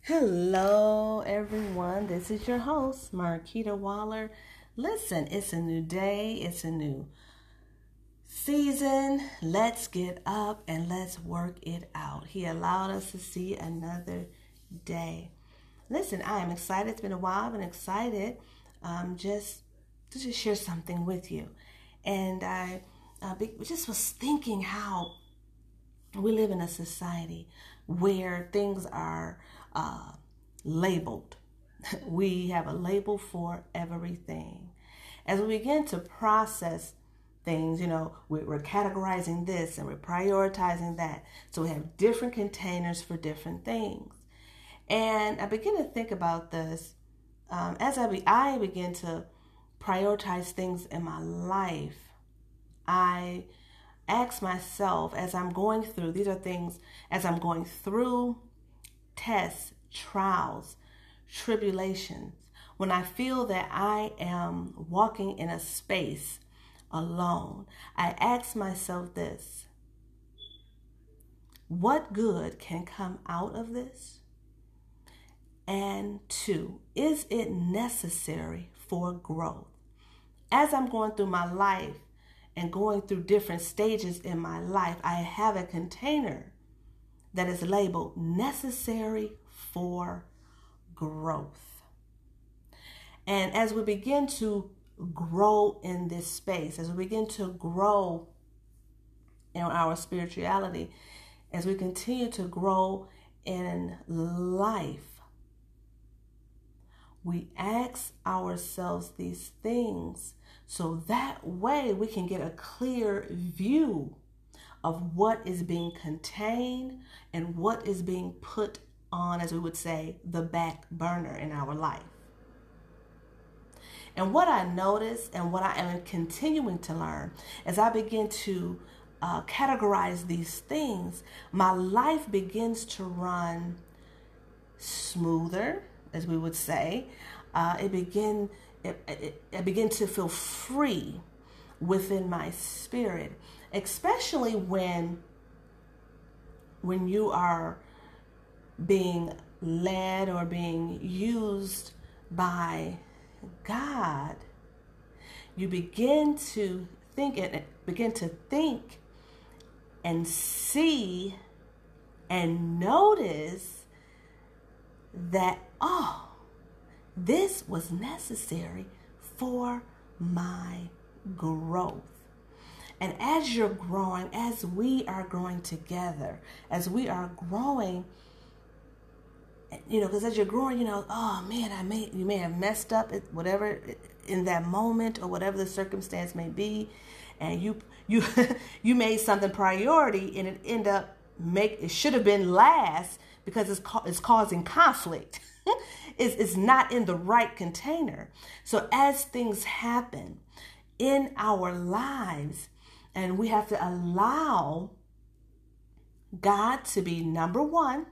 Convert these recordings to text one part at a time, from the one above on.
Hello, everyone. This is your host, Marquita Waller. Listen, it's a new day, it's a new season. Let's get up and let's work it out. He allowed us to see another day. Listen, I am excited. It's been a while. I've been excited um, just to just share something with you. And I uh, just was thinking how we live in a society where things are uh, labeled. we have a label for everything. As we begin to process things, you know, we're categorizing this and we're prioritizing that. So we have different containers for different things. And I begin to think about this um, as I, be, I begin to prioritize things in my life. I ask myself as I'm going through, these are things as I'm going through tests, trials, tribulations, when I feel that I am walking in a space alone, I ask myself this what good can come out of this? And two, is it necessary for growth? As I'm going through my life and going through different stages in my life, I have a container that is labeled necessary for growth. And as we begin to grow in this space, as we begin to grow in our spirituality, as we continue to grow in life, we ask ourselves these things so that way we can get a clear view of what is being contained and what is being put on, as we would say, the back burner in our life. And what I notice and what I am continuing to learn as I begin to uh, categorize these things, my life begins to run smoother, as we would say. Uh, it begin it begin to feel free within my spirit, especially when when you are being led or being used by God, you begin to think and begin to think and see and notice that, oh, this was necessary for my growth. And as you're growing, as we are growing together, as we are growing, you know, because as you're growing, you know, oh man, I may you may have messed up at whatever in that moment or whatever the circumstance may be, and you you you made something priority and it end up make it should have been last because it's it's causing conflict. it's, is not in the right container. So as things happen in our lives, and we have to allow God to be number one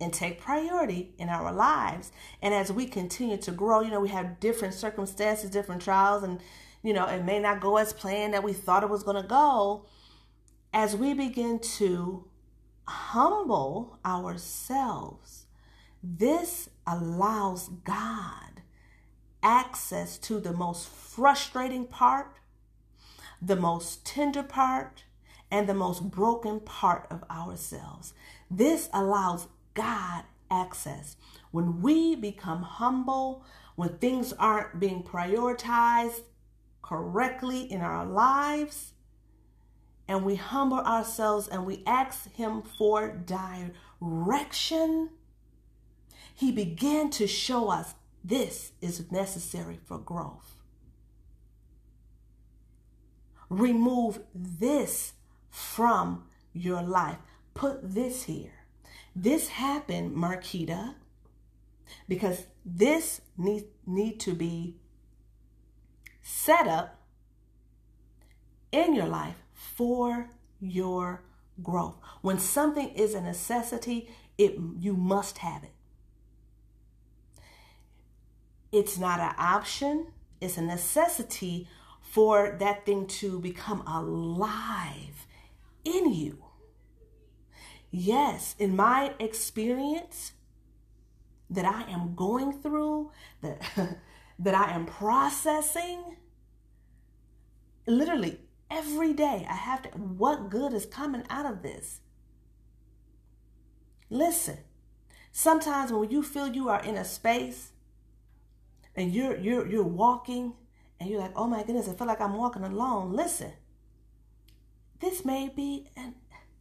and take priority in our lives. And as we continue to grow, you know, we have different circumstances, different trials, and, you know, it may not go as planned that we thought it was going to go. As we begin to humble ourselves, this allows God access to the most frustrating part, the most tender part, and the most broken part of ourselves. This allows God access. When we become humble, when things aren't being prioritized correctly in our lives, and we humble ourselves and we ask Him for direction, He began to show us this is necessary for growth. Remove this from your life. Put this here. This happened, Marquita, because this need, need to be set up in your life for your growth. When something is a necessity, it you must have it. It's not an option, it's a necessity for that thing to become alive in you. yes, in my experience that I am going through, that that I am processing, literally every day I have to what good is coming out of this? Listen, sometimes when you feel you are in a space and you're you're you're walking and you're like, oh my goodness, I feel like I'm walking alone. Listen, this may be an,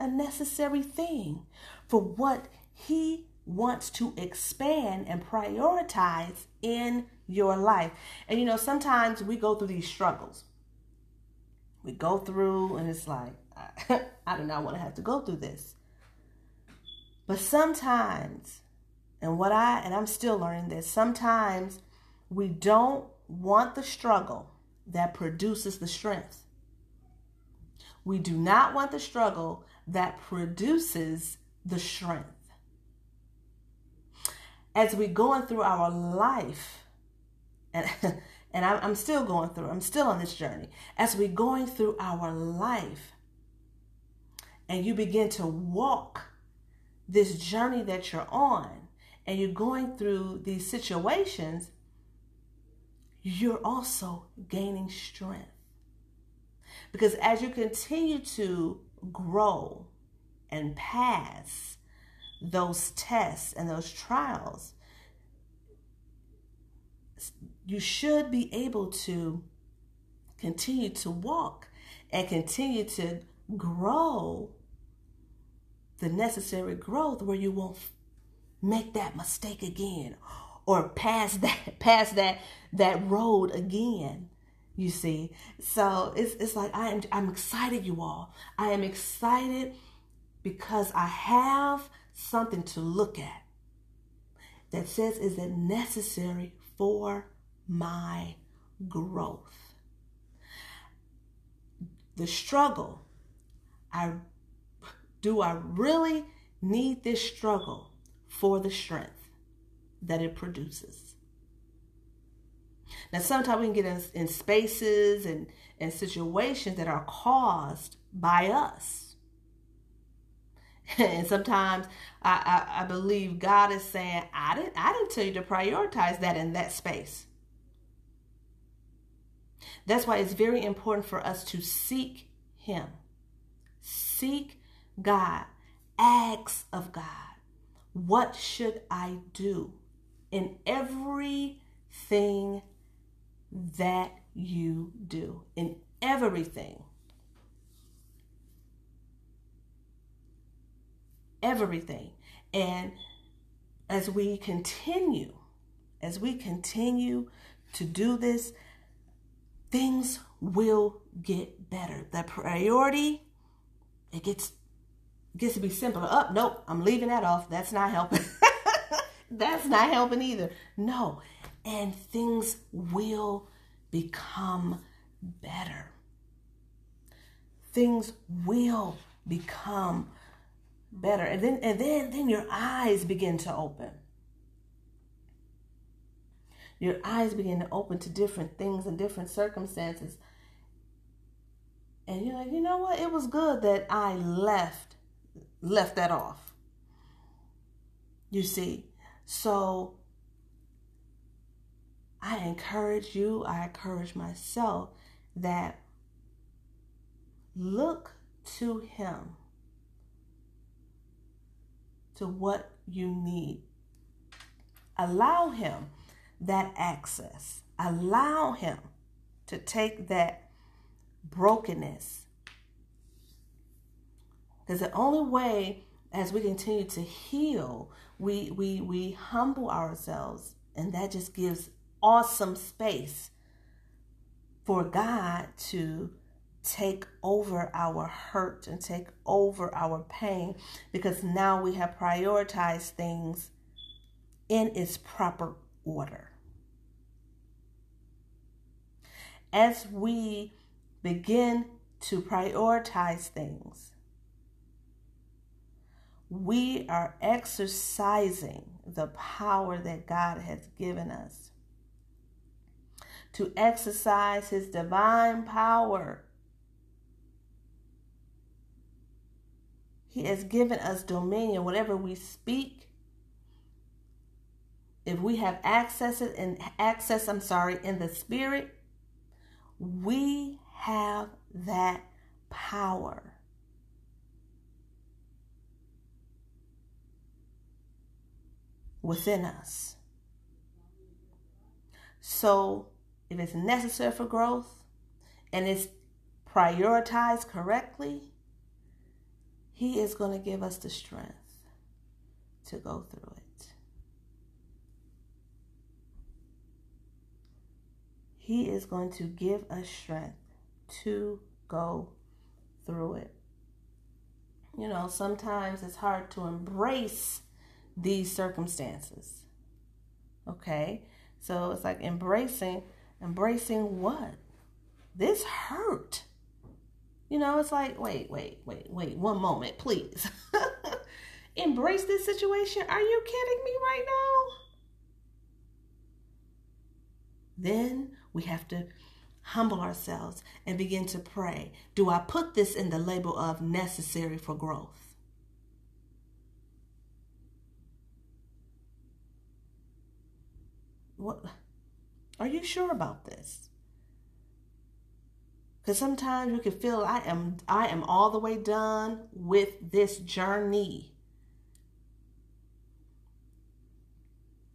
a necessary thing for what he wants to expand and prioritize in your life. And you know, sometimes we go through these struggles. We go through, and it's like, I do not want to have to go through this. But sometimes, and what I, and I'm still learning this, sometimes we don't want the struggle that produces the strength. We do not want the struggle that produces the strength. As we're going through our life, and and I'm still going through, I'm still on this journey. As we're going through our life, and you begin to walk this journey that you're on, and you're going through these situations, you're also gaining strength. Because as you continue to grow and pass those tests and those trials, you should be able to continue to walk and continue to grow the necessary growth where you won't make that mistake again or pass that pass that that road again you see? So it's it's like i am i'm excited you all. I am excited because i have something to look at that says is it necessary for my growth? The struggle i do i really need this struggle for the strength that it produces. Now, sometimes we can get in, in spaces and, and situations that are caused by us. and sometimes I, I, I believe God is saying, I didn't, I didn't tell you to prioritize that in that space. That's why it's very important for us to seek Him. Seek God. Ask of God. What should I do? In everything that you do. In everything. Everything. And as we continue, as we continue to do this, things will get better. The priority, it gets gets to be simpler. Up, oh, nope, I'm leaving that off. That's not helping. that's not helping either. No. And things will become better. Things will become better. And then and then then your eyes begin to open. Your eyes begin to open to different things and different circumstances. And you're like, you know what? It was good that I left left that off. You see, so I encourage you, I encourage myself that look to Him, to what you need. Allow Him that access. Allow Him to take that brokenness. Because the only way as we continue to heal, we we we humble ourselves, and that just gives awesome space for God to take over our hurt and take over our pain because now we have prioritized things in its proper order. As we begin to prioritize things, we are exercising the power that God has given us. To exercise his divine power, He has given us dominion. Whatever we speak, if we have access and access, I'm sorry, in the spirit, we have that power. Within us. So, if it's necessary for growth and it's prioritized correctly, He is going to give us the strength to go through it. He is going to give us strength to go through it. You know, sometimes it's hard to embrace these circumstances. Okay? So it's like embracing, embracing what? This hurt. You know, it's like, wait, wait, wait, wait, one moment, please. Embrace this situation? Are you kidding me right now? Then we have to humble ourselves and begin to pray. Do I put this in the label of necessary for growth? What are you sure about this? Because sometimes you can feel I am I am all the way done with this journey.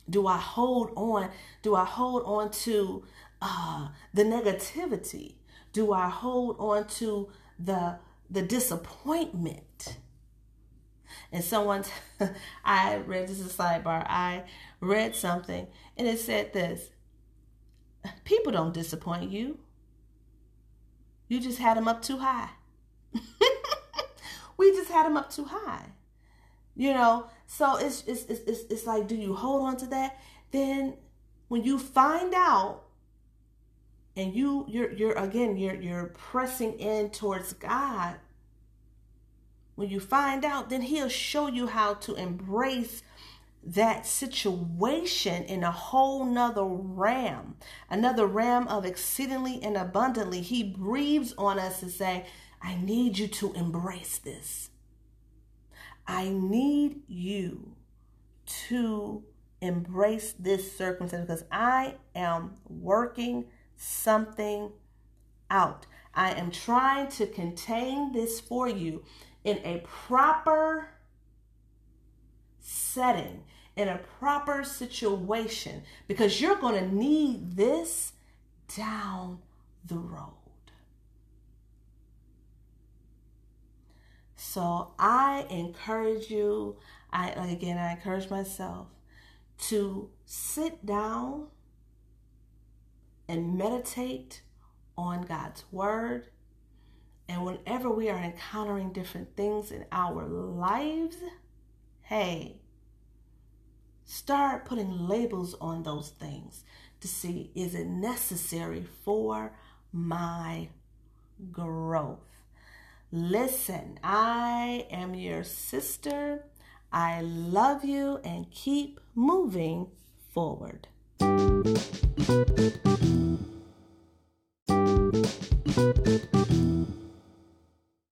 Do I hold on? Do I hold on to uh, the negativity? Do I hold on to the the disappointment? And someone, I read this is a sidebar. I read something and it said this: People don't disappoint you. You just had them up too high. we just had them up too high. You know, so it's, it's it's it's like, do you hold on to that? Then when you find out and you you're you're again you're you're pressing in towards God when you find out then he'll show you how to embrace that situation in a whole nother ram another ram of exceedingly and abundantly. He breathes on us to say i need you to embrace this. I need you to embrace this circumstance because i am working something out. I am trying to contain this for you in a proper setting, in a proper situation, because you're going to need this down the road. So I encourage you, I again I encourage myself to sit down and meditate on God's word. And whenever we are encountering different things in our lives, hey, start putting labels on those things to see is it necessary for my growth. Listen, I am your sister. I love you and keep moving forward.